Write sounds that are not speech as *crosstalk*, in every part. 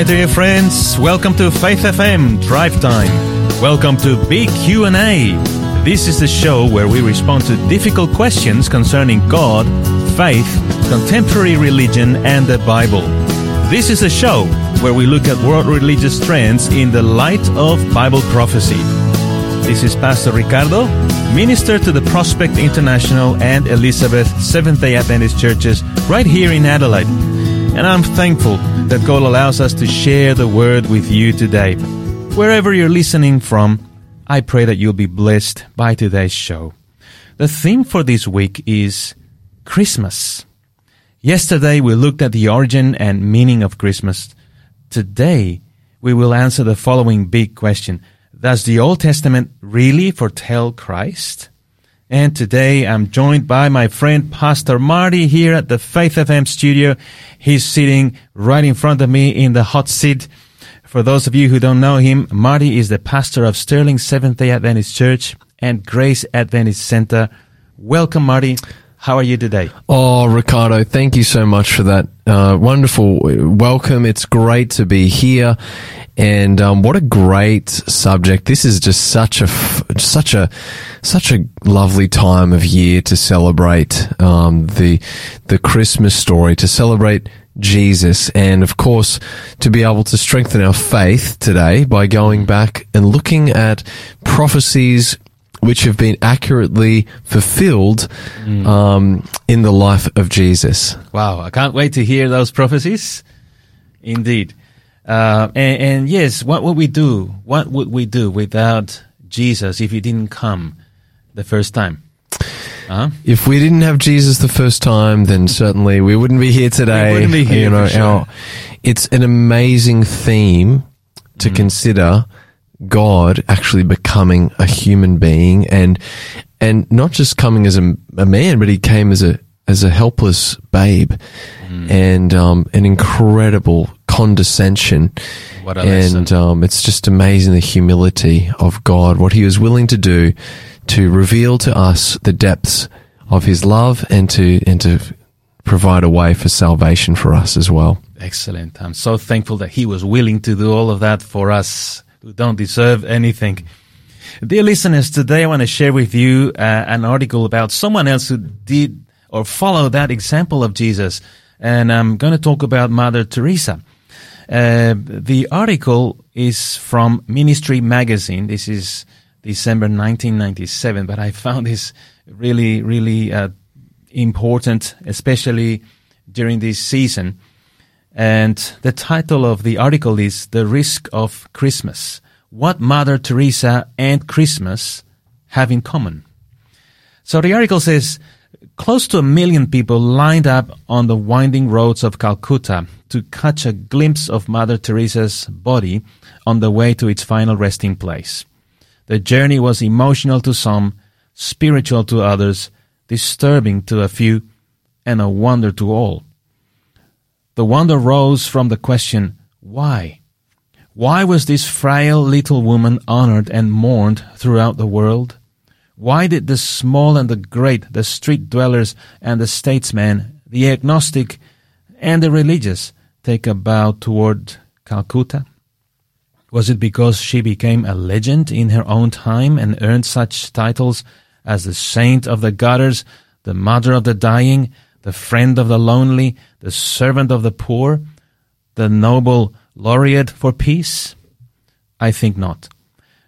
my dear friends. Welcome to Faith FM Drive Time. Welcome to Big Q&A. This is the show where we respond to difficult questions concerning God, faith, contemporary religion, and the Bible. This is a show where we look at world religious trends in the light of Bible prophecy. This is Pastor Ricardo, minister to the Prospect International and Elizabeth Seventh day Adventist churches right here in Adelaide. And I'm thankful that God allows us to share the word with you today. Wherever you're listening from, I pray that you'll be blessed by today's show. The theme for this week is Christmas. Yesterday we looked at the origin and meaning of Christmas. Today we will answer the following big question. Does the Old Testament really foretell Christ? And today I'm joined by my friend Pastor Marty here at the Faith FM studio. He's sitting right in front of me in the hot seat. For those of you who don't know him, Marty is the pastor of Stirling Seventh day Adventist Church and Grace Adventist Center. Welcome, Marty. How are you today? Oh, Ricardo, thank you so much for that uh, wonderful welcome. It's great to be here, and um, what a great subject! This is just such a such a such a lovely time of year to celebrate um, the the Christmas story, to celebrate Jesus, and of course, to be able to strengthen our faith today by going back and looking at prophecies which have been accurately fulfilled mm. um, in the life of Jesus. Wow, I can't wait to hear those prophecies. Indeed. Uh, and, and, yes, what would we do? What would we do without Jesus if he didn't come the first time? Uh-huh. If we didn't have Jesus the first time, then certainly we wouldn't be here today. We wouldn't be here. You know, sure. our, it's an amazing theme to mm. consider God actually becoming a human being and and not just coming as a, a man, but he came as a as a helpless babe, mm. and um, an incredible condescension. and um, it's just amazing the humility of God, what He was willing to do to reveal to us the depths of His love and to and to provide a way for salvation for us as well. Excellent. I'm so thankful that He was willing to do all of that for us who don't deserve anything. Dear listeners, today I want to share with you uh, an article about someone else who did or follow that example of Jesus. And I'm going to talk about Mother Teresa. Uh, the article is from Ministry Magazine. This is December 1997, but I found this really, really uh, important, especially during this season. And the title of the article is The Risk of Christmas. What Mother Teresa and Christmas have in common. So the article says, close to a million people lined up on the winding roads of Calcutta to catch a glimpse of Mother Teresa's body on the way to its final resting place. The journey was emotional to some, spiritual to others, disturbing to a few, and a wonder to all. The wonder rose from the question, why? Why was this frail little woman honored and mourned throughout the world? Why did the small and the great, the street dwellers and the statesmen, the agnostic and the religious, take a bow toward Calcutta? Was it because she became a legend in her own time and earned such titles as the saint of the gutters, the mother of the dying, the friend of the lonely, the servant of the poor, the Nobel laureate for peace? I think not.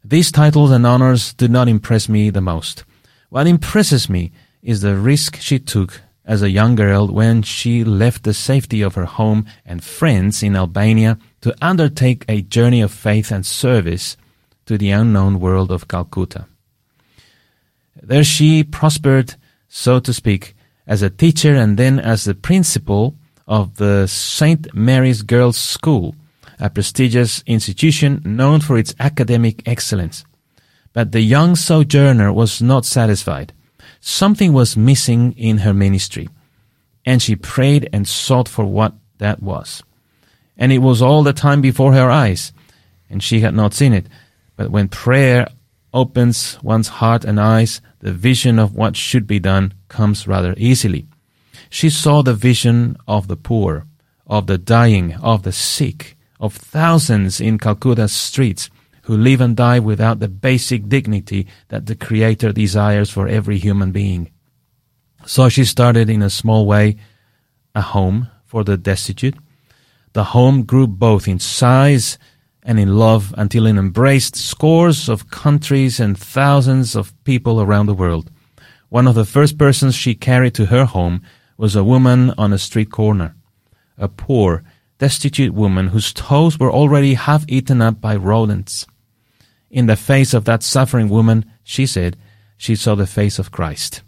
These titles and honors do not impress me the most. What impresses me is the risk she took as a young girl when she left the safety of her home and friends in Albania to undertake a journey of faith and service to the unknown world of Calcutta. There she prospered, so to speak, as a teacher and then as the principal of the St. Mary's Girls' School, a prestigious institution known for its academic excellence. But the young sojourner was not satisfied. Something was missing in her ministry, and she prayed and sought for what that was. And it was all the time before her eyes, and she had not seen it. But when prayer opens one's heart and eyes, the vision of what should be done comes rather easily. She saw the vision of the poor, of the dying, of the sick, of thousands in Calcutta's streets who live and die without the basic dignity that the Creator desires for every human being. So she started in a small way a home for the destitute. The home grew both in size and in love until it embraced scores of countries and thousands of people around the world. One of the first persons she carried to her home was a woman on a street corner, a poor, destitute woman whose toes were already half eaten up by rodents. In the face of that suffering woman, she said, she saw the face of Christ.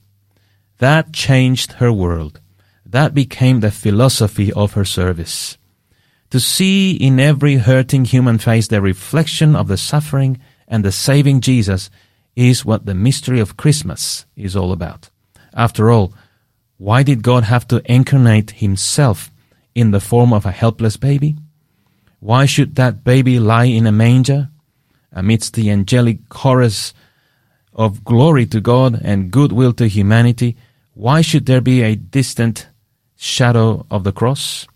That changed her world. That became the philosophy of her service. To see in every hurting human face the reflection of the suffering and the saving Jesus is what the mystery of Christmas is all about. After all, why did God have to incarnate himself in the form of a helpless baby? Why should that baby lie in a manger amidst the angelic chorus of glory to God and goodwill to humanity? Why should there be a distant shadow of the cross?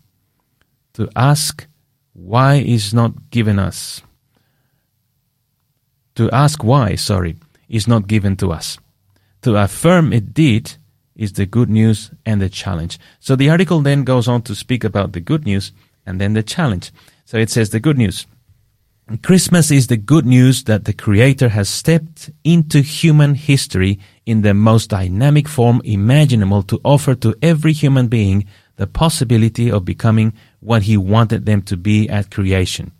To ask why is not given us. To ask why, sorry, is not given to us. To affirm it did is the good news and the challenge. So the article then goes on to speak about the good news and then the challenge. So it says the good news. Christmas is the good news that the Creator has stepped into human history in the most dynamic form imaginable to offer to every human being the possibility of becoming what He wanted them to be at creation.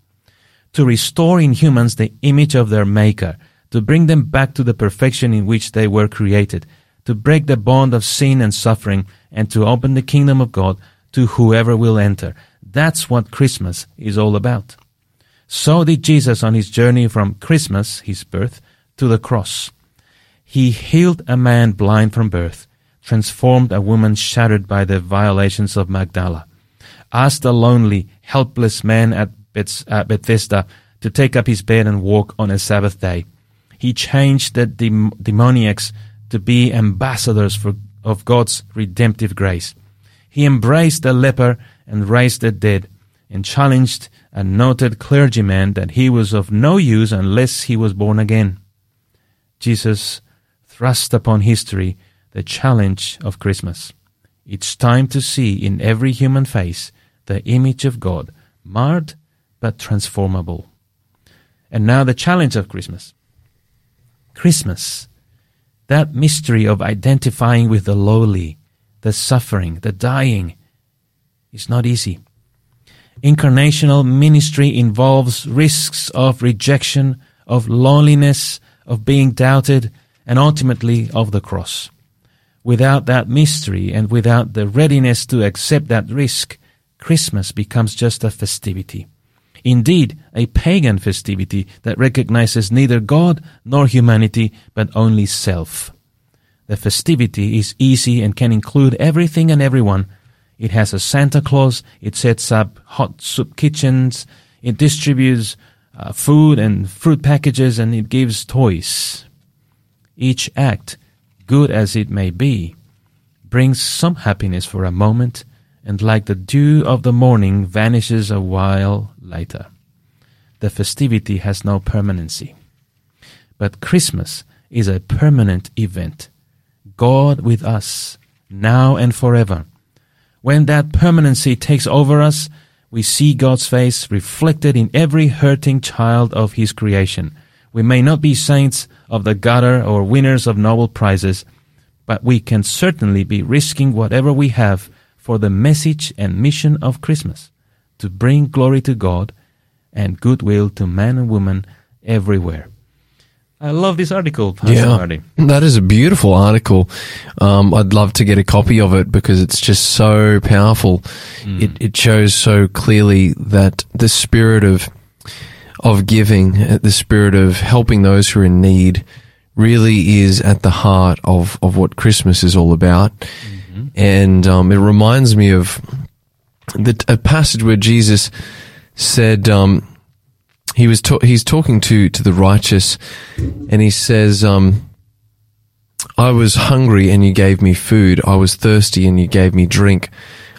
To restore in humans the image of their Maker, to bring them back to the perfection in which they were created, to break the bond of sin and suffering, and to open the kingdom of God to whoever will enter. That's what Christmas is all about. So did Jesus on his journey from Christmas, his birth, to the cross. He healed a man blind from birth, transformed a woman shattered by the violations of Magdala, asked a lonely, helpless man at Bethesda to take up his bed and walk on a Sabbath day. He changed the dem- demoniacs to be ambassadors for, of God's redemptive grace. He embraced the leper and raised the dead and challenged a noted clergyman that he was of no use unless he was born again. Jesus thrust upon history the challenge of Christmas. It's time to see in every human face the image of God, marred but transformable. And now the challenge of Christmas. Christmas, that mystery of identifying with the lowly, the suffering, the dying, is not easy. Incarnational ministry involves risks of rejection, of loneliness, of being doubted, and ultimately of the cross. Without that mystery and without the readiness to accept that risk, Christmas becomes just a festivity. Indeed, a pagan festivity that recognizes neither God nor humanity, but only self. The festivity is easy and can include everything and everyone, it has a Santa Claus. It sets up hot soup kitchens. It distributes uh, food and fruit packages and it gives toys. Each act, good as it may be, brings some happiness for a moment and like the dew of the morning vanishes a while later. The festivity has no permanency. But Christmas is a permanent event. God with us, now and forever. When that permanency takes over us, we see God's face reflected in every hurting child of His creation. We may not be saints of the gutter or winners of Nobel Prizes, but we can certainly be risking whatever we have for the message and mission of Christmas to bring glory to God and goodwill to man and woman everywhere. I love this article, Pastor yeah, Marty. that is a beautiful article. Um, I'd love to get a copy of it because it's just so powerful. Mm. It, it shows so clearly that the spirit of of giving, uh, the spirit of helping those who are in need, really is at the heart of of what Christmas is all about. Mm-hmm. And um, it reminds me of the, a passage where Jesus said. Um, he was ta- he's talking to to the righteous, and he says, um, "I was hungry and you gave me food. I was thirsty and you gave me drink.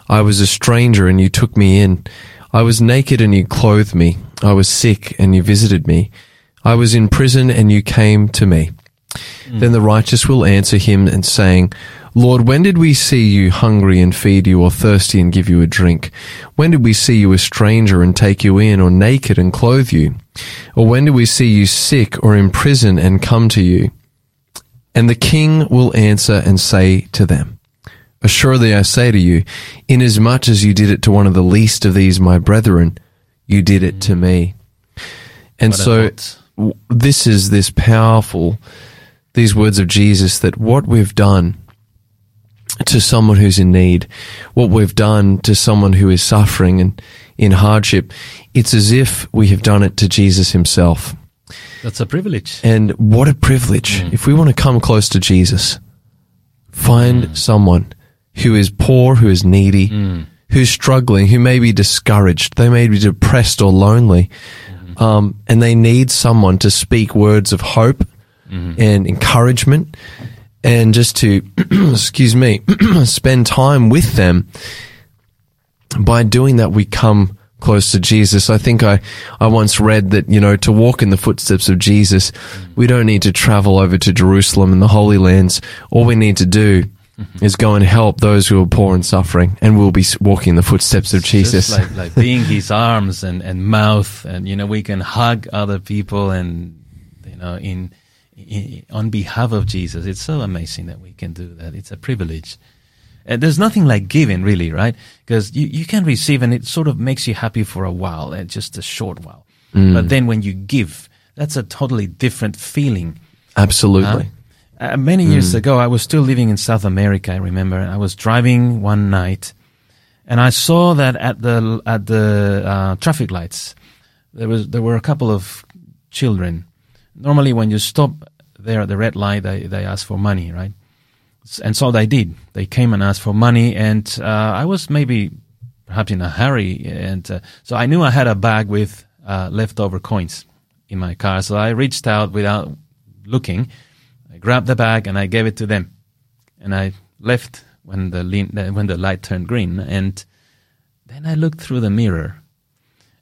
I was a stranger and you took me in. I was naked and you clothed me. I was sick and you visited me. I was in prison and you came to me. Then the righteous will answer him and saying, Lord, when did we see you hungry and feed you, or thirsty and give you a drink? When did we see you a stranger and take you in, or naked and clothe you? Or when did we see you sick or in prison and come to you? And the king will answer and say to them, Assuredly I say to you, inasmuch as you did it to one of the least of these my brethren, you did it to me. And so this is this powerful, these words of Jesus that what we've done to someone who's in need, what we've done to someone who is suffering and in hardship, it's as if we have done it to Jesus himself. That's a privilege. And what a privilege. Mm. If we want to come close to Jesus, find mm. someone who is poor, who is needy, mm. who's struggling, who may be discouraged, they may be depressed or lonely, mm-hmm. um, and they need someone to speak words of hope mm-hmm. and encouragement and just to, *clears throat* excuse me, *clears throat* spend time with them by doing that, we come close to Jesus. I think I, I once read that, you know, to walk in the footsteps of Jesus, we don't need to travel over to Jerusalem and the Holy Lands. All we need to do mm-hmm. is go and help those who are poor and suffering, and we'll be walking the footsteps of Jesus. Like, like being his *laughs* arms and, and mouth, and you know, we can hug other people and you know, in on behalf of Jesus. It's so amazing that we can do that. It's a privilege. And there's nothing like giving, really, right? Because you, you can receive, and it sort of makes you happy for a while, uh, just a short while. Mm. But then when you give, that's a totally different feeling. Absolutely. Uh, uh many years mm. ago, I was still living in South America. I remember, and I was driving one night, and I saw that at the at the uh, traffic lights, there was there were a couple of children. Normally, when you stop there at the red light, they they ask for money, right? And so they did. They came and asked for money, and uh, I was maybe perhaps in a hurry, and uh, so I knew I had a bag with uh, leftover coins in my car. So I reached out without looking. I grabbed the bag and I gave it to them, and I left when the uh, when the light turned green. And then I looked through the mirror,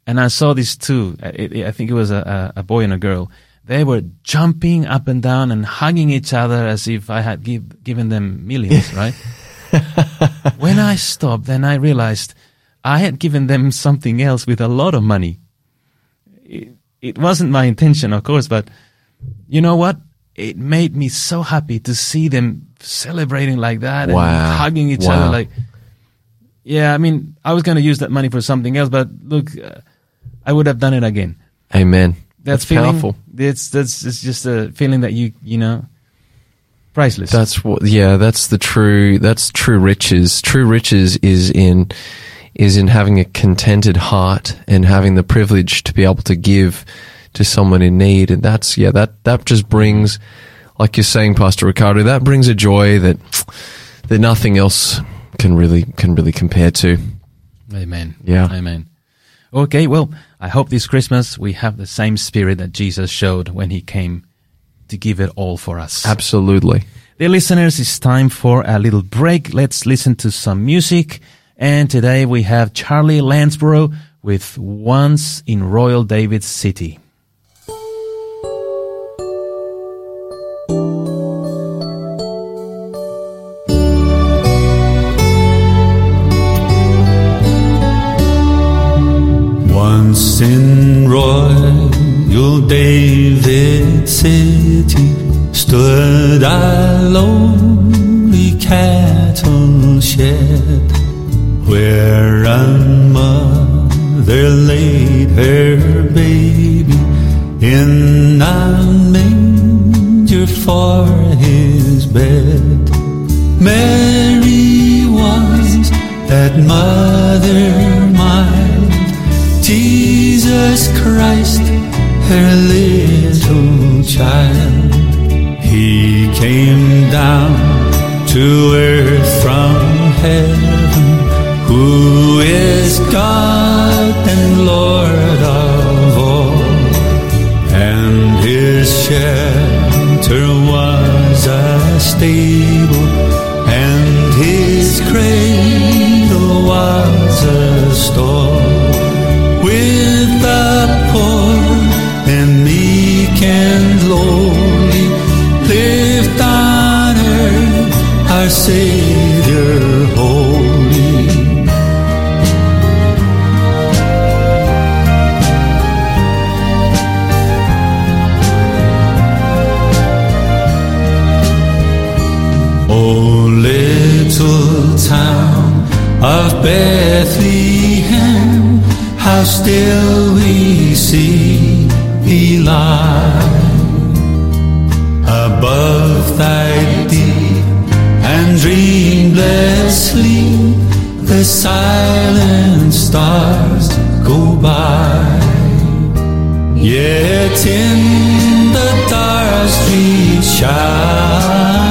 and I saw these two. uh, it- I think it was a a boy and a girl. They were jumping up and down and hugging each other as if I had give, given them millions, *laughs* right? when I stopped, then I realized I had given them something else with a lot of money. It, it wasn't my intention, of course, but you know what? It made me so happy to see them celebrating like that Wow. and hugging each Wow. other. Like, yeah, I mean, I was going to use that money for something else, but look, uh, I would have done it again. Amen. That's, That's feeling, powerful. It's that's it's just a feeling that you you know, priceless. That's what, yeah, that's the true, that's true riches. True riches is in, is in having a contented heart and having the privilege to be able to give to someone in need. And that's, yeah, that, that just brings, like you're saying, Pastor Ricardo, that brings a joy that, that nothing else can really, can really compare to. Amen. Yeah. Amen. Okay, well, I hope this Christmas we have the same spirit that Jesus showed when he came to give it all for us. Absolutely. Dear listeners, it's time for a little break. Let's listen to some music. And today we have Charlie Landsborough with Once in Royal David City. Royal David city stood a lonely cattle shed where a mother laid her baby in a manger for his bed. Mary was that mother mild, Jesus Christ, her little child. He came down to earth from heaven, who is God and Lord of all and his shelter was a stable, and his cradle was a stall. Savior holy. Oh, little town of Bethlehem, how still we see thee lie. dreamlessly the silent stars go by. Yet in the dark street shine.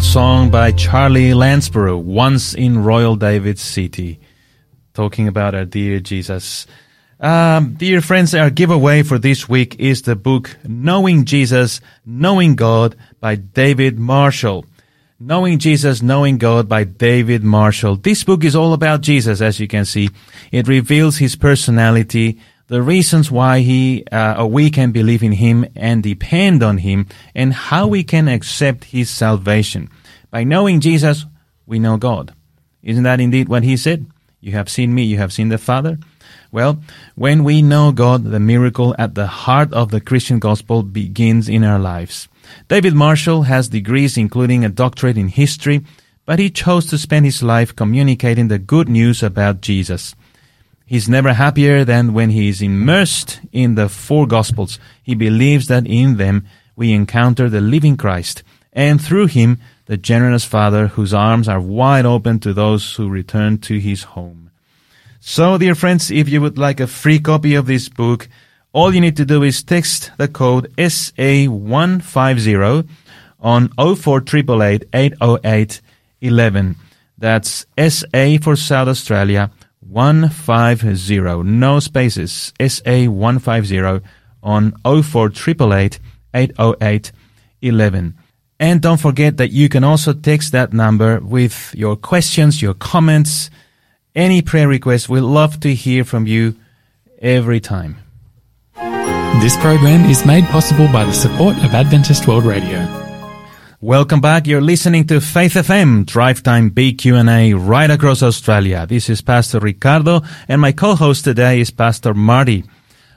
Song by Charlie Landsborough, Once in Royal David City, talking about our dear Jesus. Um, dear friends, our giveaway for this week is the book Knowing Jesus, Knowing God by David Marshall. Knowing Jesus, Knowing God by David Marshall. This book is all about Jesus, as you can see. It reveals his personality, the reasons why he uh, or we can believe in him and depend on him, and how we can accept his salvation. By knowing Jesus, we know God. Isn't that indeed what he said? You have seen me, you have seen the Father. Well, when we know God, the miracle at the heart of the Christian gospel begins in our lives. David Marshall has degrees including a doctorate in history, but he chose to spend his life communicating the good news about Jesus. He's never happier than when he is immersed in the four Gospels. He believes that in them we encounter the living Christ, and through him, the generous Father whose arms are wide open to those who return to his home. So, dear friends, if you would like a free copy of this book, all you need to do is text the code SA150 on 04888 808 11. That's SA for South Australia 150, no spaces, SA150 on 04888 808 11. And don't forget that you can also text that number with your questions, your comments, any prayer requests. We'd love to hear from you every time. This program is made possible by the support of Adventist World Radio. Welcome back. You're listening to Faith FM, Drive Time BQ&A right across Australia. This is Pastor Ricardo and my co-host today is Pastor Marty.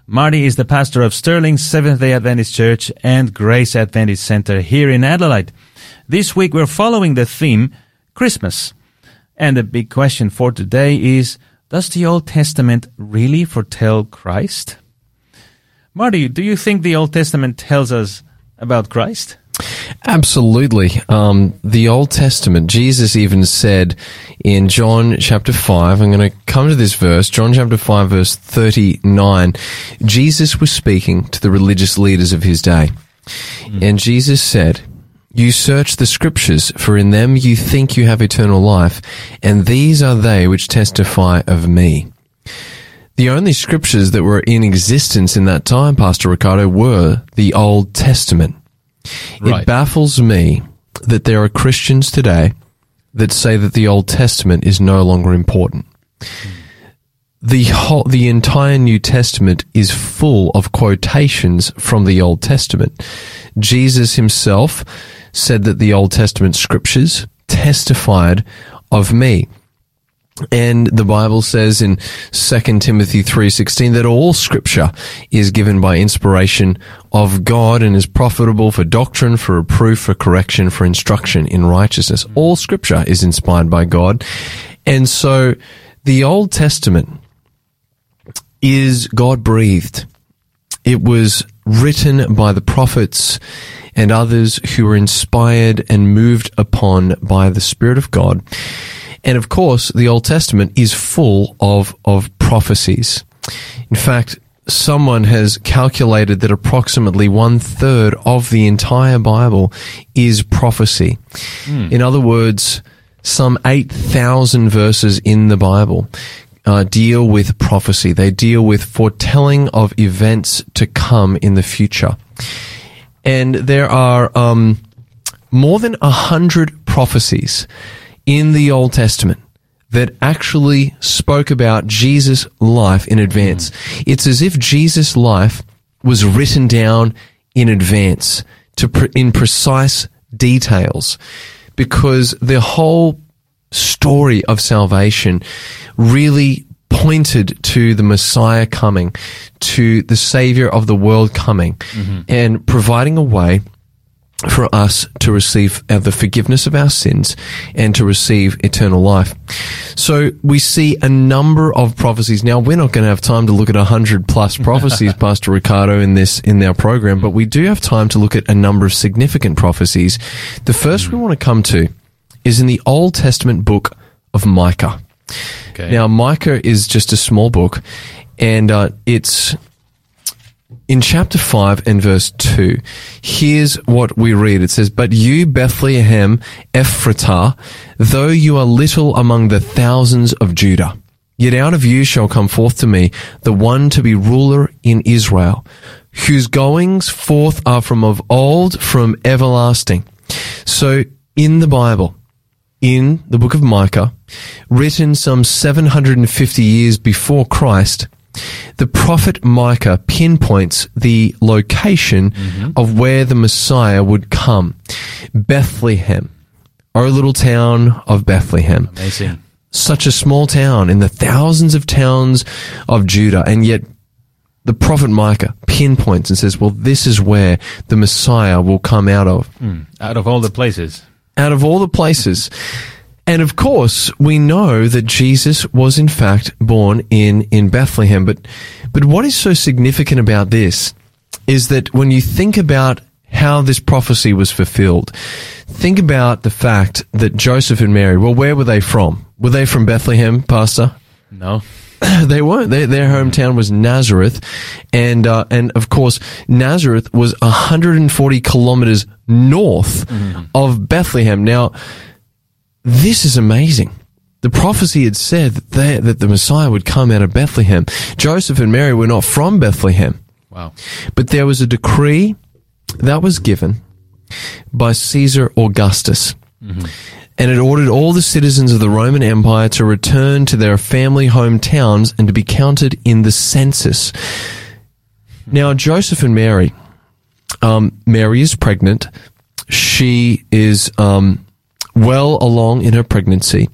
Marty is the pastor of Stirling Seventh-day Adventist Church and Grace Adventist Center here in Adelaide. This week we're following the theme Christmas. And the big question for today is, does the Old Testament really foretell Christ? Marty, do you think the Old Testament tells us about Christ? Absolutely. Um, the Old Testament, Jesus even said in John chapter 5, I'm going to come to this verse, John chapter 5, verse 39. Jesus was speaking to the religious leaders of his day. And Jesus said, You search the scriptures, for in them you think you have eternal life, and these are they which testify of me. The only scriptures that were in existence in that time, Pastor Ricardo, were the Old Testament. Right. It baffles me that there are Christians today that say that the Old Testament is no longer important. The whole, the entire New Testament is full of quotations from the Old Testament. Jesus himself said that the Old Testament scriptures testified of me. And the Bible says in 2 Timothy 3:16 that all scripture is given by inspiration of God and is profitable for doctrine, for reproof, for correction, for instruction in righteousness. All scripture is inspired by God. And so the Old Testament is God breathed. It was written by the prophets and others who were inspired and moved upon by the Spirit of God. And of course, the Old Testament is full of, of prophecies. In fact, someone has calculated that approximately one third of the entire Bible is prophecy. In other words, some 8,000 verses in the Bible uh, deal with prophecy. They deal with foretelling of events to come in the future. And there are um, more than a hundred prophecies in the Old Testament that actually spoke about Jesus' life in advance. It's as if Jesus' life was written down in advance to pre- in precise details because the whole story of salvation really pointed to the Messiah coming, to the Savior of the world coming, mm-hmm. and providing a way for us to receive uh, the forgiveness of our sins and to receive eternal life. So we see a number of prophecies. Now we're not going to have time to look at a hundred plus *laughs* prophecies, Pastor Ricardo, in this, in our program, but we do have time to look at a number of significant prophecies. The first we want to come to is in the Old Testament book of Micah. Okay. Now, Micah is just a small book, and uh, it's in chapter 5 and verse 2, here's what we read. It says, But you, Bethlehem Ephratah, though you are little among the thousands of Judah, yet out of you shall come forth to me the one to be ruler in Israel, whose goings forth are from of old, from everlasting. So in the Bible, in the book of Micah, written some 750 years before Christ, the prophet Micah pinpoints the location mm-hmm. of where the Messiah would come. Bethlehem. Oh, Our little town of Bethlehem. Amazing. Such a small town in the thousands of towns of Judah, and yet the prophet Micah pinpoints and says, well, this is where the Messiah will come out of hmm. Out of all the places. out of all the places. And of course, we know that Jesus was in fact born in, in Bethlehem. But, but what is so significant about this is that when you think about how this prophecy was fulfilled, think about the fact that Joseph and Mary, well, where were they from? Were they from Bethlehem, Pastor? No. *clears throat* they weren't. Their, their hometown was Nazareth, and uh, and of course Nazareth was 140 kilometers north of Bethlehem. Now, this is amazing. The prophecy had said that they, that the Messiah would come out of Bethlehem. Joseph and Mary were not from Bethlehem, Wow. but there was a decree that was given by Caesar Augustus. And it ordered all the citizens of the Roman Empire to return to their family hometowns and to be counted in the census. Now, Joseph and Mary, um, Mary is pregnant. She is um, well along in her pregnancy.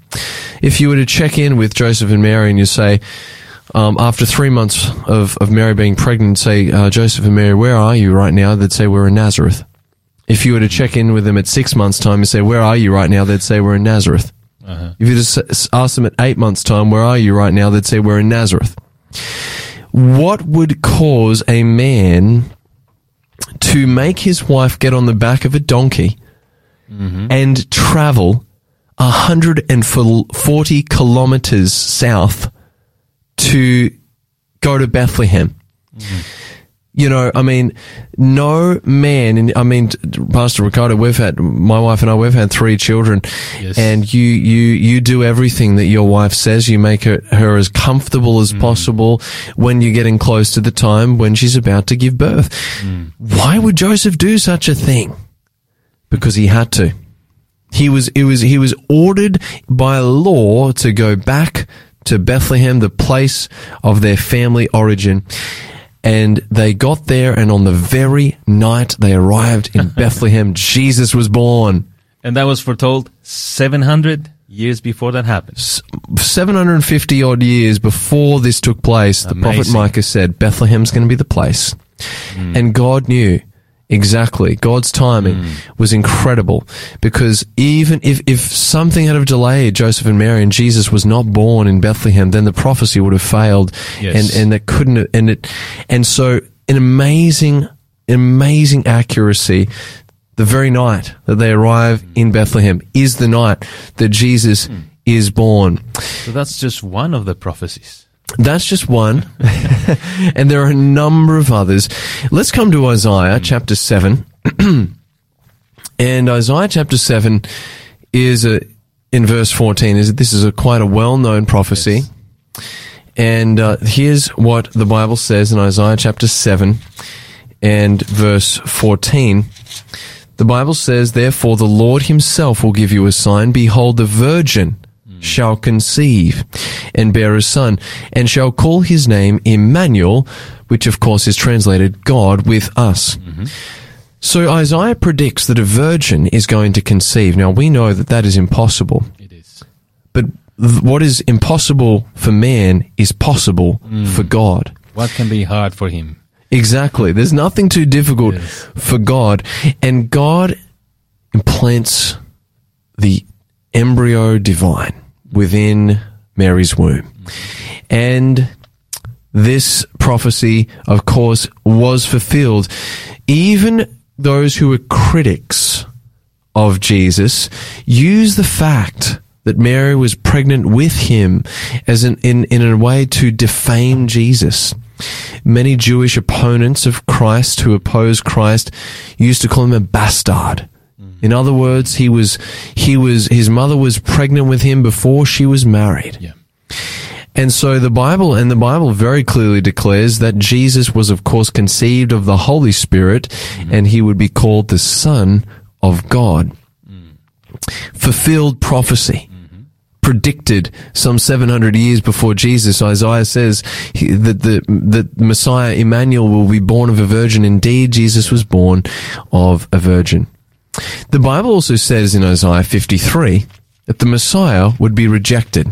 If you were to check in with Joseph and Mary and you say, um, after three months of, of Mary being pregnant, say, uh, Joseph and Mary, where are you right now? They'd say, we're in Nazareth. If you were to check in with them at six months' time and say, where are you right now? They'd say, we're in Nazareth. If you just ask them at eight months' time, where are you right now? They'd say, we're in Nazareth. What would cause a man to make his wife get on the back of a donkey Mm-hmm. and travel 140 kilometers south to go to Bethlehem? Mm-hmm. You know, I mean, no man, and I mean, Pastor Ricardo, we've had, my wife and I, we've had three children Yes. and you, you, you do everything that your wife says. You make her, her as comfortable as mm. possible when you're getting close to the time when she's about to give birth. Mm. Why would Joseph do such a thing? Because he had to. He was, it was, he was ordered by law to go back to Bethlehem, the place of their family origin. And they got there, and on the very night they arrived in *laughs* Bethlehem, Jesus was born. And that was foretold 700 years before that happened. 750 odd years before this took place, the prophet Micah said Bethlehem's going to be the place. Hmm. And God knew exactly. God's timing mm. was incredible because even if, if something had have delayed Joseph and Mary and Jesus was not born in Bethlehem, then the prophecy would have failed. Yes. And, and that couldn't, have- and it, and so an amazing, amazing accuracy. The very night that they arrive mm. in Bethlehem is the night that Jesus mm. is born. So that's just one of the prophecies. That's just one. *laughs* and there are a number of others. Let's come to Isaiah chapter 7. *clears throat* and Isaiah chapter 7 is a, in verse 14 is this is a quite a well-known prophecy. And uh, here's what the Bible says in Isaiah chapter 7 and verse 14. The Bible says, Therefore the Lord himself will give you a sign. Behold, the virgin shall conceive and bear a son, and shall call his name Emmanuel, which of course is translated God with us. Mm-hmm. So Isaiah predicts that a virgin is going to conceive. Now we know that that is impossible. It is. But th- what is impossible for man is possible mm. for God. What can be hard for him? Exactly. There's nothing too difficult Yes. for God. And God implants the embryo divine within Mary's womb. And this prophecy, of course, was fulfilled. Even those who were critics of Jesus use the fact that Mary was pregnant with him as an, in, in a way to defame Jesus. Many Jewish opponents of Christ who opposed Christ used to call him a bastard. In other words, he was, he was, his mother was pregnant with him before she was married. Yeah. And so the Bible, and the Bible very clearly declares that Jesus was, of course, conceived of the Holy Spirit, mm-hmm. and he would be called the Son of God. Mm. Fulfilled prophecy. Mm-hmm. Predicted some 700 years before Jesus, Isaiah says that the, that Messiah Emmanuel will be born of a virgin. Indeed, Jesus was born of a virgin. The Bible also says in Isaiah 53 that the Messiah would be rejected.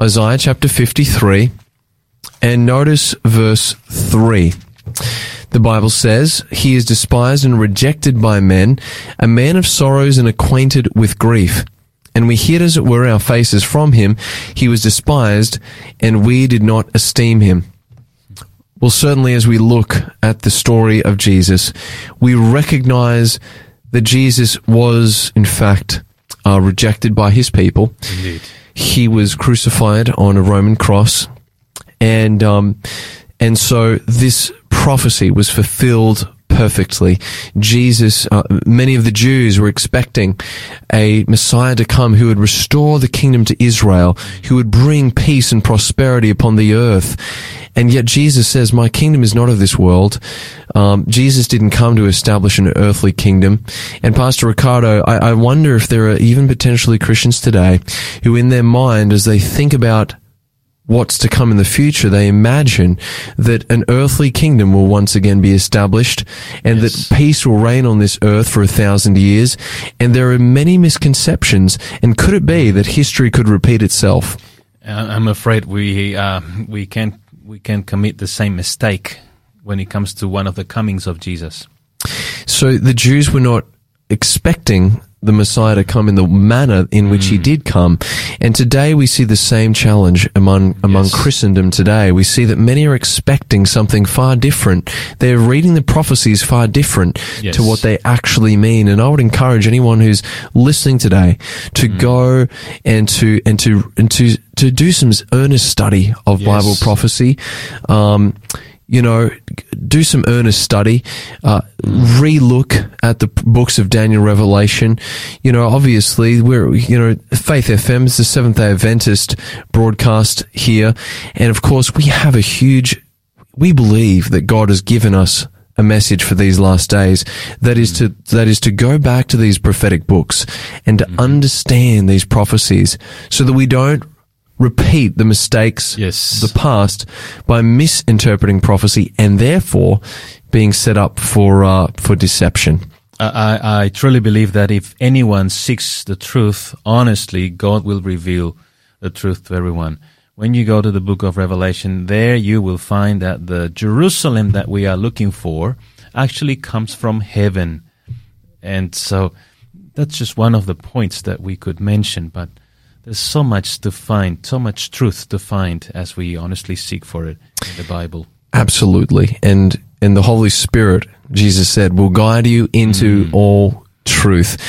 Isaiah chapter 53 and notice verse 3. The Bible says, He is despised and rejected by men, a man of sorrows and acquainted with grief. And we hid as it were our faces from him. He was despised, and we did not esteem him. Well, certainly as we look at the story of Jesus, we recognize that Jesus was, in fact, uh, rejected by his people. Indeed. He was crucified on a Roman cross, and um, and so this prophecy was fulfilled perfectly. Jesus, uh, many of the Jews were expecting a Messiah to come who would restore the kingdom to Israel, who would bring peace and prosperity upon the earth. And yet Jesus says, my kingdom is not of this world. Um, Jesus didn't come to establish an earthly kingdom. And Pastor Ricardo, I, I wonder if there are even potentially Christians today who in their mind, as they think about what's to come in the future, they imagine that an earthly kingdom will once again be established and Yes. that peace will reign on this earth for a thousand years. And there are many misconceptions. And could it be that history could repeat itself? Uh, I'm afraid we uh, we can't, we can't commit the same mistake when it comes to one of the comings of Jesus. So the Jews were not expecting the Messiah to come in the manner in which he did come. And today we see the same challenge among, among Yes. Christendom today. We see that many are expecting something far different. They're reading the prophecies far different Yes. to what they actually mean. And I would encourage anyone who's listening today to go and to, and to, and to, to do some earnest study of Yes. Bible prophecy. Um, you know, do some earnest study, uh, re-look at the books of Daniel Revelation. You know, obviously we're, you know, Faith FM is the Seventh day Adventist broadcast here. And of course we have a huge, we believe that God has given us a message for these last days that is to that is to go back to these prophetic books and to understand these prophecies so that we don't repeat the mistakes Yes. of the past by misinterpreting prophecy and therefore being set up for uh, for deception. I, I I truly believe that if anyone seeks the truth honestly, God will reveal the truth to everyone. When you go to the book of Revelation, there you will find that the Jerusalem that we are looking for actually comes from heaven. And so that's just one of the points that we could mention, but there's so much to find, so much truth to find as we honestly seek for it in the Bible. Absolutely. And and the Holy Spirit, Jesus said, will guide you into all truth.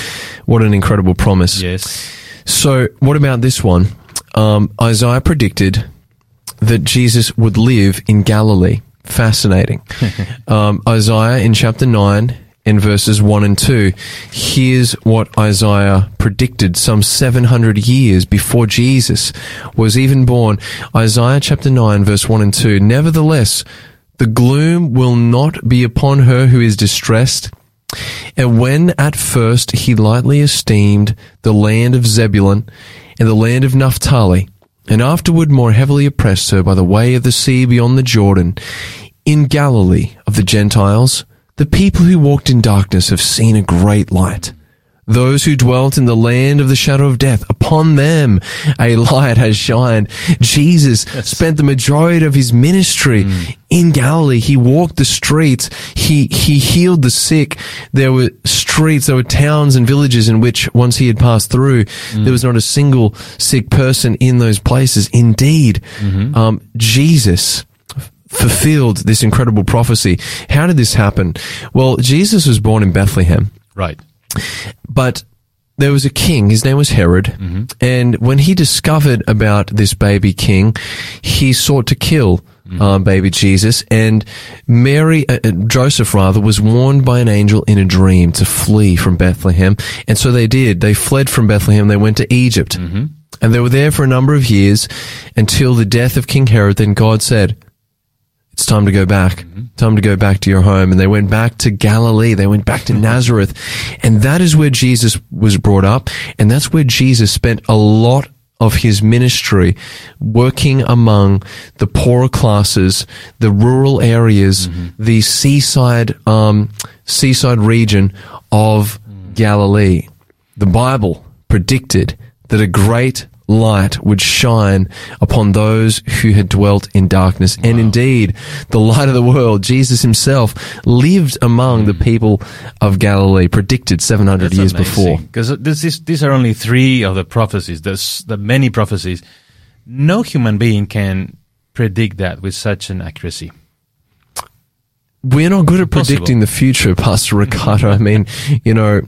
What an incredible promise. Yes. So, what about this one? Um, Isaiah predicted that Jesus would live in Galilee. Fascinating. *laughs* um, Isaiah in chapter 9 in verses 1 and 2. Here's what Isaiah predicted some 700 years before Jesus was even born. Isaiah chapter 9 verse 1 and 2. Nevertheless, the gloom will not be upon her who is distressed. And when at first he lightly esteemed the land of Zebulun and the land of Naphtali, and afterward more heavily oppressed her by the way of the sea beyond the Jordan, in Galilee of the Gentiles, the people who walked in darkness have seen a great light. Those who dwelt in the land of the shadow of death, upon them a light has shined. Jesus spent the majority of his ministry mm. in Galilee. He walked the streets. He, he healed the sick. There were streets, there were towns and villages in which once he had passed through, mm. there was not a single sick person in those places. Indeed, mm-hmm. um, Jesus fulfilled this incredible prophecy. How did this happen? Well, Jesus was born in Bethlehem. Right. But there was a king, his name was Herod, and when he discovered about this baby king, he sought to kill uh, baby Jesus, and Mary, uh, uh, Joseph rather, was warned by an angel in a dream to flee from Bethlehem, and so they did. They fled from Bethlehem. They went to Egypt, and they were there for a number of years until the death of King Herod. Then God said, it's time to go back. Mm-hmm. Time to go back to your home. And they went back to Galilee. They went back to Nazareth. And that is where Jesus was brought up. And that's where Jesus spent a lot of his ministry working among the poorer classes, the rural areas, mm-hmm. the seaside, um, seaside region of mm. Galilee. The Bible predicted that a great light would shine upon those who had dwelt in darkness. And indeed, the light of the world, Jesus himself, lived among the hmm. people of Galilee, predicted 700 years before. Because this is, these are only three of the prophecies. There's the many prophecies. No human being can predict that with such an accuracy. We're not good at predicting the future, Pastor Ricardo. I mean, you know,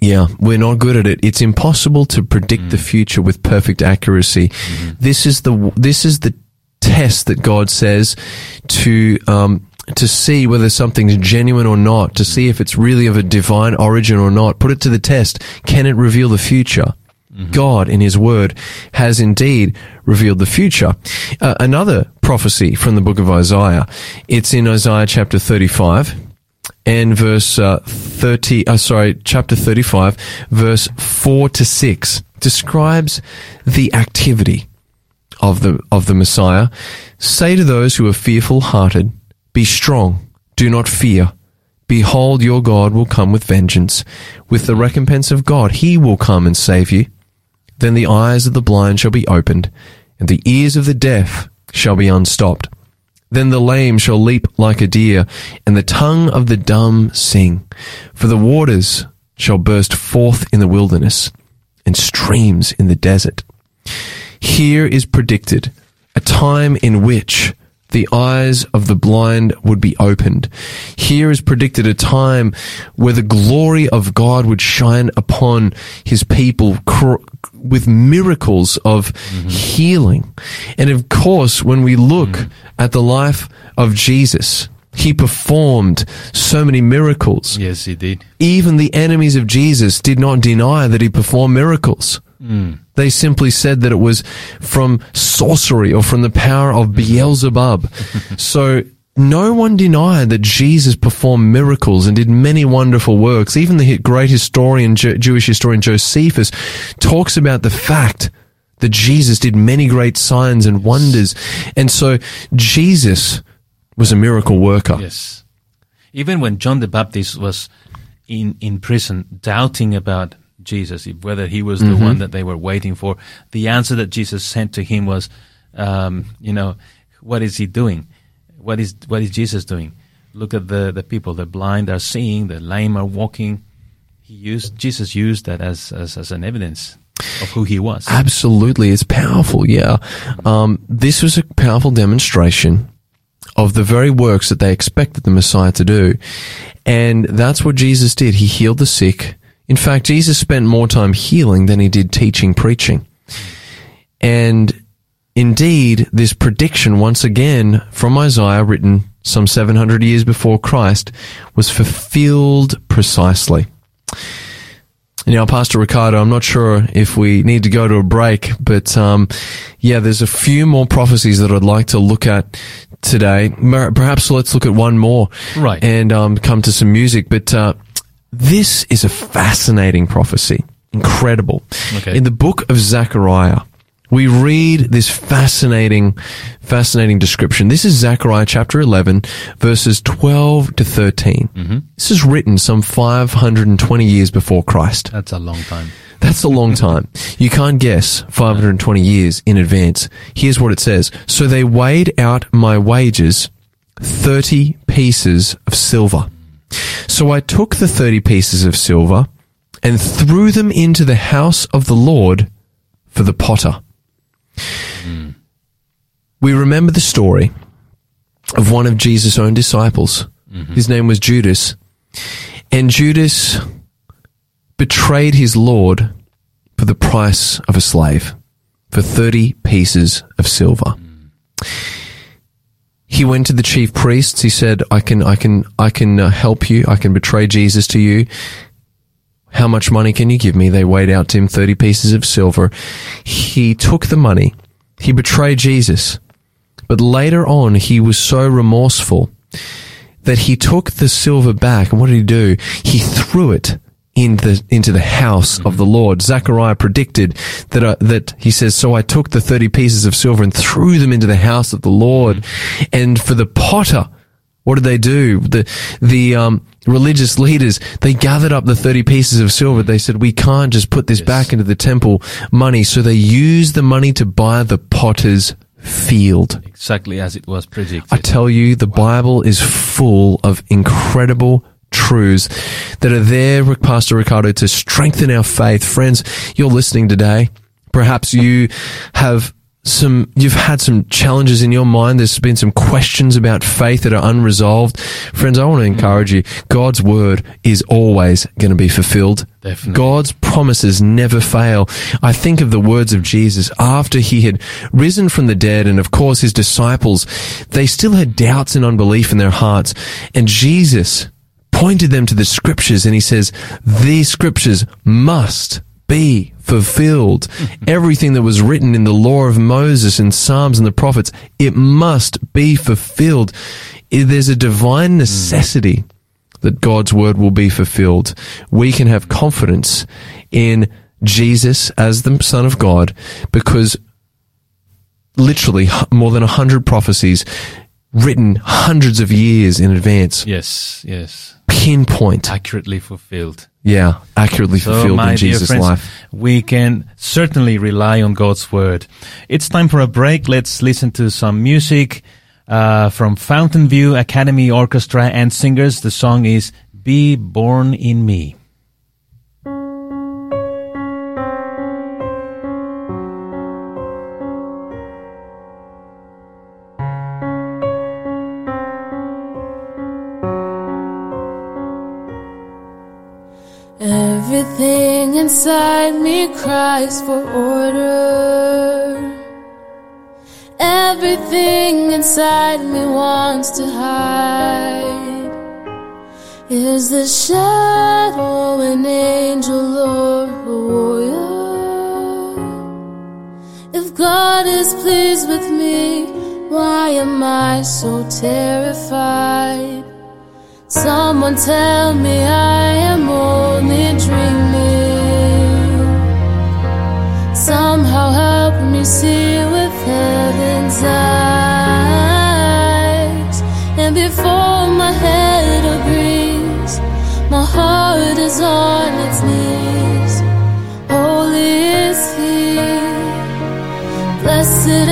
yeah, we're not good at it. It's impossible to predict the future with perfect accuracy. This is the this is the test that God says to um, to see whether something's genuine or not, to see if it's really of a divine origin or not. Put it to the test. Can it reveal the future? God, in His Word, has indeed revealed the future. Uh, another prophecy from the book of Isaiah. It's in Isaiah chapter 35 and verse uh, 30, uh, sorry, chapter 35, verse 4 to 6 describes the activity of the, of the Messiah. Say to those who are fearful hearted, be strong, do not fear. Behold, your God will come with vengeance. With the recompense of God, he will come and save you. Then the eyes of the blind shall be opened, and the ears of the deaf shall be unstopped. Then the lame shall leap like a deer, and the tongue of the dumb sing. For the waters shall burst forth in the wilderness, and streams in the desert. Here is predicted a time in which the eyes of the blind would be opened. Here is predicted a time where the glory of God would shine upon his people cr- with miracles of healing. And of course, when we look mm-hmm. at the life of Jesus, he performed so many miracles. Yes, he did. Even the enemies of Jesus did not deny that he performed miracles. Mm. They simply said that it was from sorcery or from the power of Beelzebub. *laughs* so no one denied that Jesus performed miracles and did many wonderful works. Even the great historian, Jewish historian Josephus talks about the fact that Jesus did many great signs and wonders. And so Jesus was a miracle worker. Yes. Even when John the Baptist was in, in prison, doubting about Jesus, whether he was the one that they were waiting for, the answer that Jesus sent to him was, um, you know, what is he doing? What is what is Jesus doing? Look at the, the people. The blind are seeing, the lame are walking. He used Jesus used that as, as, as an evidence of who he was. Absolutely, it's powerful. Yeah, um, this was a powerful demonstration of the very works that they expected the Messiah to do, and that's what Jesus did. He healed the sick. In fact, Jesus spent more time healing than he did teaching, preaching, and indeed, this prediction once again from Isaiah, written some 700 years before Christ, was fulfilled precisely. Now, Pastor Ricardo, I'm not sure if we need to go to a break, but um, yeah, there's a few more prophecies that I'd like to look at today. Perhaps let's look at one more, Right. and um, come to some music. But uh, this is a fascinating prophecy, incredible. Okay. In the book of Zechariah, we read this fascinating, fascinating description. This is Zechariah chapter 11, verses 12 to 13. Mm-hmm. This is written some 520 years before Christ. That's a long time. That's a long time. You can't guess 520 years in advance. Here's what it says. So they weighed out my wages, 30 pieces of silver. So I took the 30 pieces of silver and threw them into the house of the Lord for the potter. We remember the story of one of Jesus' own disciples. Mm-hmm. His name was Judas. And Judas betrayed his Lord for the price of a slave, for 30 pieces of silver. Mm. He went to the chief priests. He said, "I can, I can, I can uh, help you. I can betray Jesus to you. How much money can you give me?" They weighed out to him thirty pieces of silver. He took the money. He betrayed Jesus, but later on, he was so remorseful that he took the silver back. And what did he do? He threw it in the, into the house of the Lord. Zechariah predicted that, uh, that he says, so I took the 30 pieces of silver and threw them into the house of the Lord. And for the potter, what did they do? The, the, um, religious leaders, they gathered up the 30 pieces of silver. They said, we can't just put this back into the temple money. So they used the money to buy the potter's field. Exactly as it was predicted. I tell you, the Bible is full of incredible truths that are there, with Pastor Ricardo, to strengthen our faith. Friends, you're listening today. Perhaps you have some, you've had some challenges in your mind. There's been some questions about faith that are unresolved. Friends, I want to encourage you. God's word is always going to be fulfilled. Definitely. God's promises never fail. I think of the words of Jesus after he had risen from the dead and of course his disciples, they still had doubts and unbelief in their hearts. And Jesus pointed them to the scriptures and he says, these scriptures must be fulfilled. *laughs* Everything that was written in the law of Moses and Psalms and the prophets, it must be fulfilled. There's a divine hmm. necessity that God's word will be fulfilled. We can have confidence in Jesus as the Son of God because literally more than a hundred prophecies written hundreds of years in advance yes, yes. pinpoint Accurately fulfilled. yeah accurately So, fulfilled in jesus friends, life we can certainly rely on God's word. It's time for a break. Let's listen to some music uh, from Fountainview Academy Orchestra and Singers. The song is "Be Born in Me." Inside me cries for order. Everything inside me wants to hide. Is the shadow an angel or a warrior? If God is pleased with me, why am I so terrified? Someone tell me I am only dreaming. Somehow help me see with heaven's eyes. And before my head agrees, my heart is on its knees. Holy is He. Blessed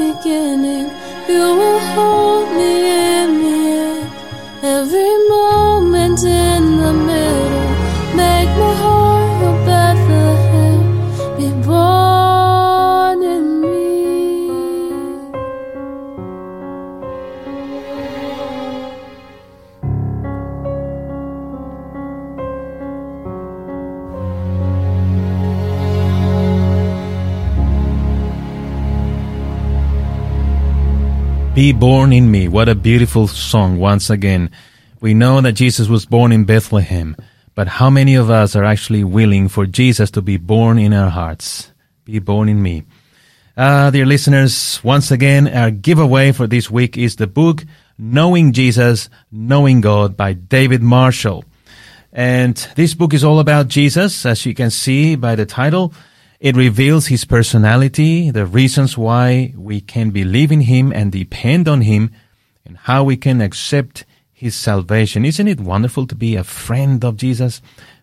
beginning. You will hold me Be born in me. What a beautiful song once again. We know that Jesus was born in Bethlehem, but how many of us are actually willing for Jesus to be born in our hearts? Be born in me. Uh, dear listeners, once again, our giveaway for this week is the book Knowing Jesus, Knowing God by David Marshall. And this book is all about Jesus, as you can see by the title. It reveals his personality, the reasons why we can believe in him and depend on him, and how we can accept his salvation. Isn't it wonderful to be a friend of Jesus?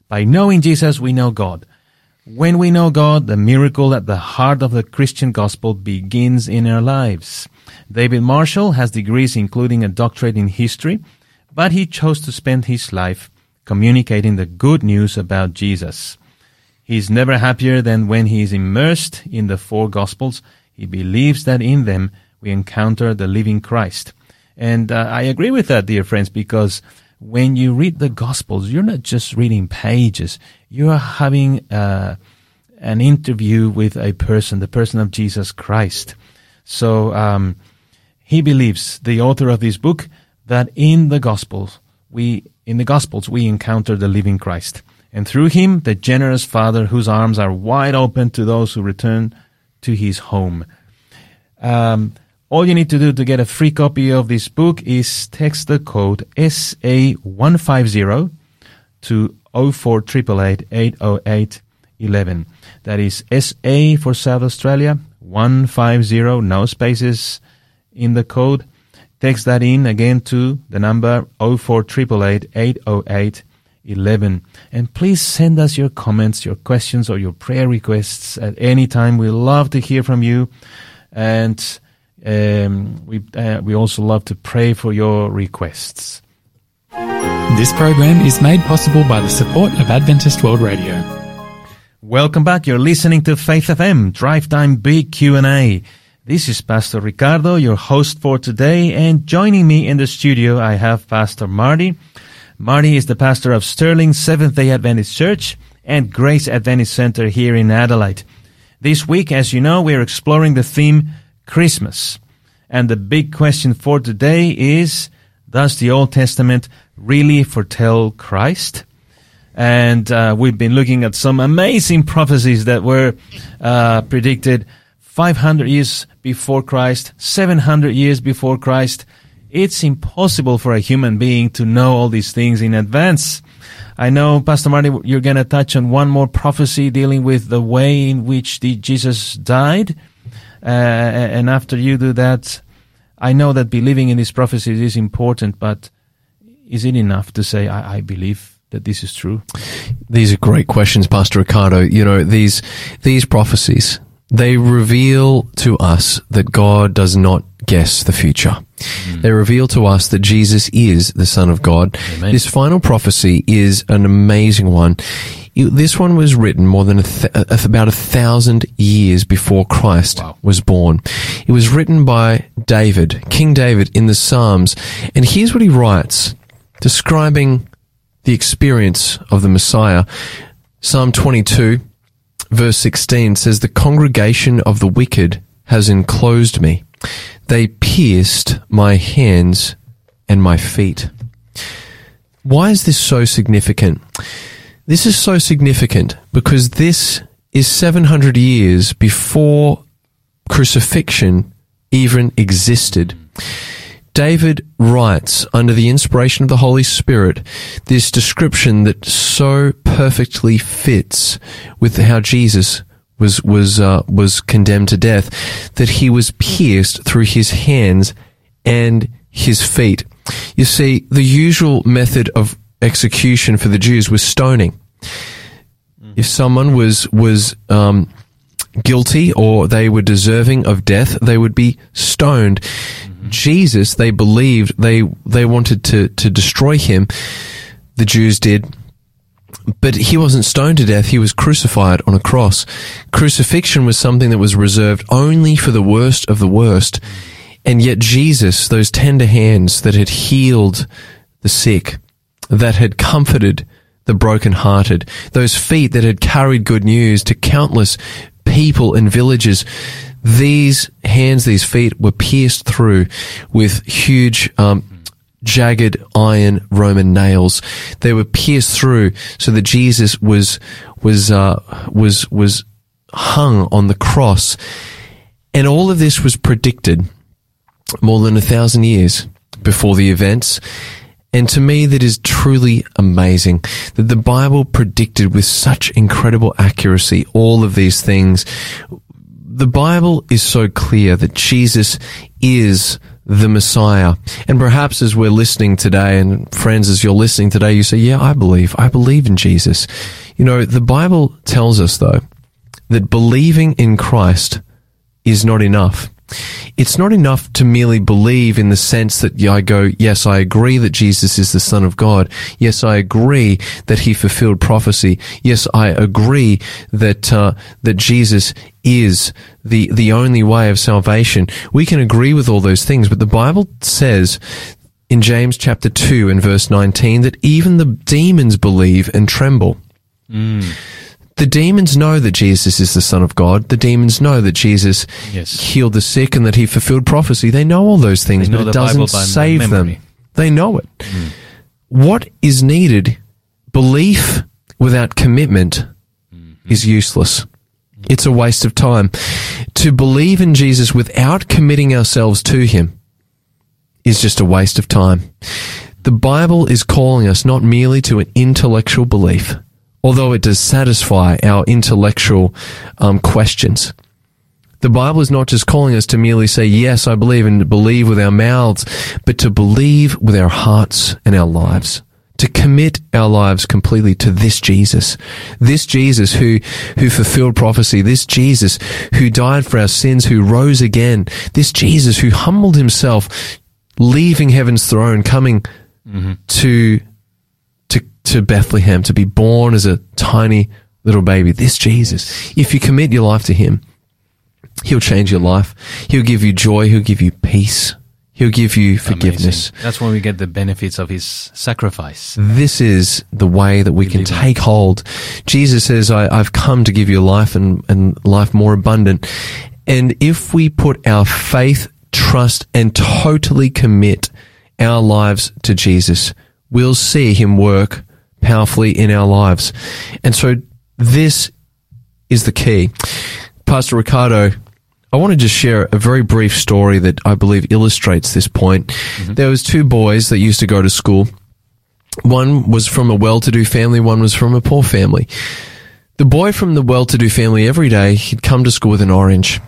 By knowing Jesus, we know God. When we know God, the miracle at the heart of the Christian gospel begins in our lives. David Marshall has degrees including a doctorate in history, but he chose to spend his life communicating the good news about Jesus. He is never happier than when he is immersed in the four Gospels. He believes that in them we encounter the living Christ. And uh, I agree with that, dear friends, because when you read the Gospels, you're not just reading pages. You are having uh, an interview with a person, the person of Jesus Christ. So um, he believes, the author of this book, that in the Gospels we in the Gospels we encounter the living Christ, and through him the generous Father whose arms are wide open to those who return to his home. Um, all you need to do to get a free copy of this book is text the code SA150 to 04888 That is SA for South Australia, 150, no spaces in the code. Text that in again to the number 04888 And please send us your comments, your questions, or your prayer requests at any time. We love to hear from you. And um, we, uh, we also love to pray for your requests. This program is made possible by the support of Adventist World Radio. Welcome back. You're listening to Faith FM Drive Time Big Q&A. This is Pastor Ricardo, your host for today, and joining me in the studio, I have Pastor Marty. Marty is the pastor of Stirling Seventh-day Adventist Church and Grace Adventist Center here in Adelaide. This week, as you know, we're exploring the theme Christmas. And the big question for today is, does the Old Testament really foretell Christ? And uh, we've been looking at some amazing prophecies that were uh, predicted 500 years before Christ, 700 years before Christ. It's impossible for a human being to know all these things in advance. I know, Pastor Marty, you're going to touch on one more prophecy dealing with the way in which the Jesus died. Uh, and after you do that, I know that believing in these prophecies is important, but is it enough to say, I, I believe that this is true? These are great questions, Pastor Ricardo. You know, these, these prophecies, they reveal to us that God does not guess the future. Hmm. They reveal to us that Jesus is the Son of God. Amen. This final prophecy is an amazing one. This one was written more than a th- about a thousand years before Christ Wow. was born. It was written by David, King David, in the Psalms. And here's what he writes, describing the experience of the Messiah. Psalm 22, verse 16 says, The congregation of the wicked has enclosed me. They pierced my hands and my feet. Why is this so significant? This is so significant because this is 700 years before crucifixion even existed. David writes under the inspiration of the Holy Spirit this description that so perfectly fits with how Jesus was was uh, was condemned to death that he was pierced through his hands and his feet. You see, the usual method of execution for the Jews was stoning. If someone was was um, guilty or they were deserving of death, they would be stoned. Jesus, they believed they they wanted to to destroy him. The Jews did. But he wasn't stoned to death, he was crucified on a cross. Crucifixion was something that was reserved only for the worst of the worst. And yet Jesus, those tender hands that had healed the sick, that had comforted the brokenhearted, those feet that had carried good news to countless people and villages, these hands, these feet were pierced through with huge, um, jagged iron Roman nails. They were pierced through so that Jesus was, was, uh, was, was hung on the cross. And all of this was predicted more than a thousand years before the events. And to me, that is truly amazing that the Bible predicted with such incredible accuracy all of these things. The Bible is so clear that Jesus is the Messiah. And perhaps as we're listening today, and friends, as you're listening today, you say, yeah, I believe, I believe in Jesus. You know, the Bible tells us though, that believing in Christ is not enough. It's not enough to merely believe in the sense that I go, yes, I agree that Jesus is the Son of God. Yes, I agree that He fulfilled prophecy. Yes, I agree that uh, that Jesus is the the only way of salvation. We can agree with all those things, but the Bible says in James chapter two and verse nineteen that even the demons believe and tremble. The demons know that Jesus is the Son of God. The demons know that Jesus Yes. healed the sick and that he fulfilled prophecy. They know all those things, but it doesn't save them. They know it. What is needed, belief without commitment, is useless. It's a waste of time. To believe in Jesus without committing ourselves to him is just a waste of time. The Bible is calling us not merely to an intellectual belief, although it does satisfy our intellectual um, questions. The Bible is not just calling us to merely say, yes, I believe, and to believe with our mouths, but to believe with our hearts and our lives. To commit our lives completely to this Jesus. This Jesus who, who fulfilled prophecy. This Jesus who died for our sins, who rose again. This Jesus who humbled himself, leaving heaven's throne, coming to to to Bethlehem to be born as a tiny little baby. This Jesus. If you commit your life to him, he'll change your life. He'll give you joy, he'll give you peace. He'll give you forgiveness. Amazing. That's when we get the benefits of his sacrifice. This is the way that we can take hold. Jesus says, I, I've come to give you life and, and life more abundant. And if we put our faith, trust, and totally commit our lives to Jesus, we'll see him work powerfully in our lives. And so this is the key. Pastor Ricardo, I want to just share a very brief story that I believe illustrates this point. Mm-hmm. There was two boys that used to go to school. One was from a well-to-do family, one was from a poor family. The boy from the well-to-do family every day, he'd come to school with an orange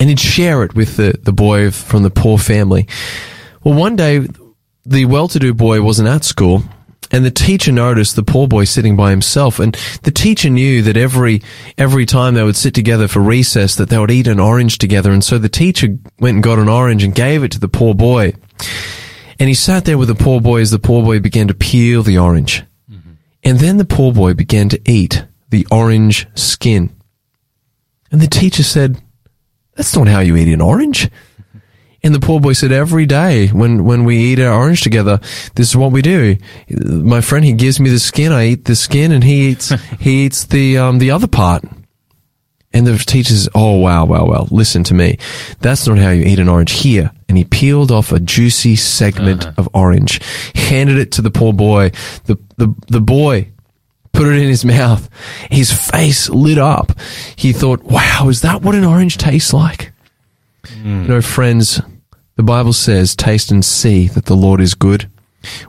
and he'd share it with the, the boy from the poor family. Well, one day, the well-to-do boy wasn't at school and the teacher noticed the poor boy sitting by himself. And the teacher knew that every every time they would sit together for recess that they would eat an orange together. And so the teacher went and got an orange and gave it to the poor boy. And he sat there with the poor boy as the poor boy began to peel the orange. Mm-hmm. And then the poor boy began to eat the orange skin. And the teacher said that's not how you eat an orange and the poor boy said, every day when, when we eat our orange together, this is what we do. My friend, he gives me the skin. I eat the skin and he eats, *laughs* he eats the, um, the other part. And the teacher says, Oh, wow, wow, wow. Listen to me. That's not how you eat an orange here. And he peeled off a juicy segment of orange, handed it to the poor boy. The, the, the boy put it in his mouth. His face lit up. He thought, wow, is that what an orange tastes like? You know, friends, the Bible says, taste and see that the Lord is good.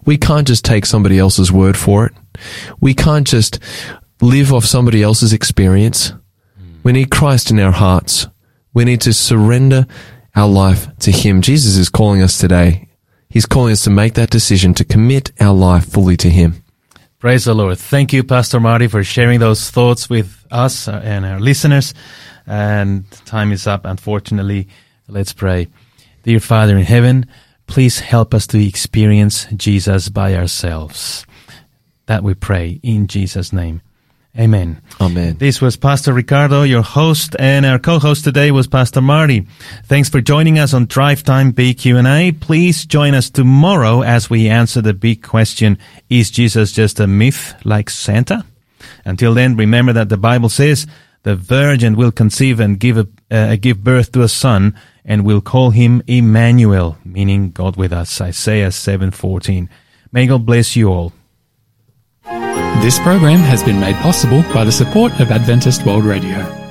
We can't just take somebody else's word for it. We can't just live off somebody else's experience. We need Christ in our hearts. We need to surrender our life to Him. Jesus is calling us today. He's calling us to make that decision to commit our life fully to Him. Praise the Lord. Thank you, Pastor Marty, for sharing those thoughts with us and our listeners. And time is up, unfortunately. Let's pray. Dear Father in heaven, please help us to experience Jesus by ourselves. That we pray in Jesus' name. Amen. Amen. This was Pastor Ricardo, your host, and our co-host today was Pastor Marty. Thanks for joining us on Drive Time BQ&A. Please join us tomorrow as we answer the big question, is Jesus just a myth like Santa? Until then, remember that the Bible says the virgin will conceive and give a, uh, give birth to a son and will call him Emmanuel, meaning God with us. Isaiah 7:14. May God bless you all. This program has been made possible by the support of Adventist World Radio.